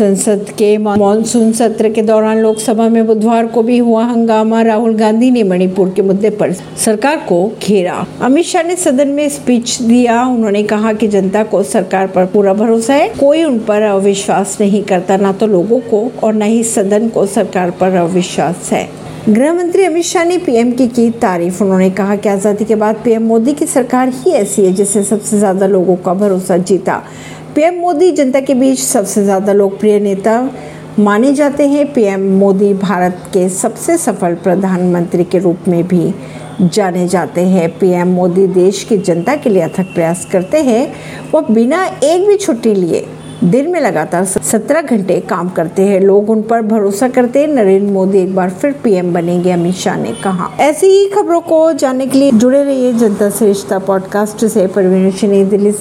संसद के मानसून सत्र के दौरान लोकसभा में बुधवार को भी हुआ हंगामा। राहुल गांधी ने मणिपुर के मुद्दे पर सरकार को घेरा। अमित शाह ने सदन में स्पीच दिया। उन्होंने कहा कि जनता को सरकार पर पूरा भरोसा है। कोई उन पर अविश्वास नहीं करता, ना तो लोगों को और न ही सदन को सरकार पर अविश्वास है। गृह मंत्री अमित शाह ने पीएम की की तारीफ़। उन्होंने कहा कि आज़ादी के बाद पीएम मोदी की सरकार ही ऐसी है जिससे सबसे ज़्यादा लोगों का भरोसा जीता। पीएम मोदी जनता के बीच सबसे ज़्यादा लोकप्रिय नेता माने जाते हैं। पीएम मोदी भारत के सबसे सफल प्रधानमंत्री के रूप में भी जाने जाते हैं। पीएम मोदी देश की जनता के लिए अथक प्रयास करते हैं। वो बिना एक भी छुट्टी लिए दिन में लगातार सत्रह घंटे काम करते हैं। लोग उन पर भरोसा करते हैं। नरेंद्र मोदी एक बार फिर पीएम बनेंगे। अमित शाह ने कहा। ऐसी ही खबरों को जानने के लिए जुड़े रहिए जनता श्रेष्ठता पॉडकास्ट से। परवीन दिल्ली से।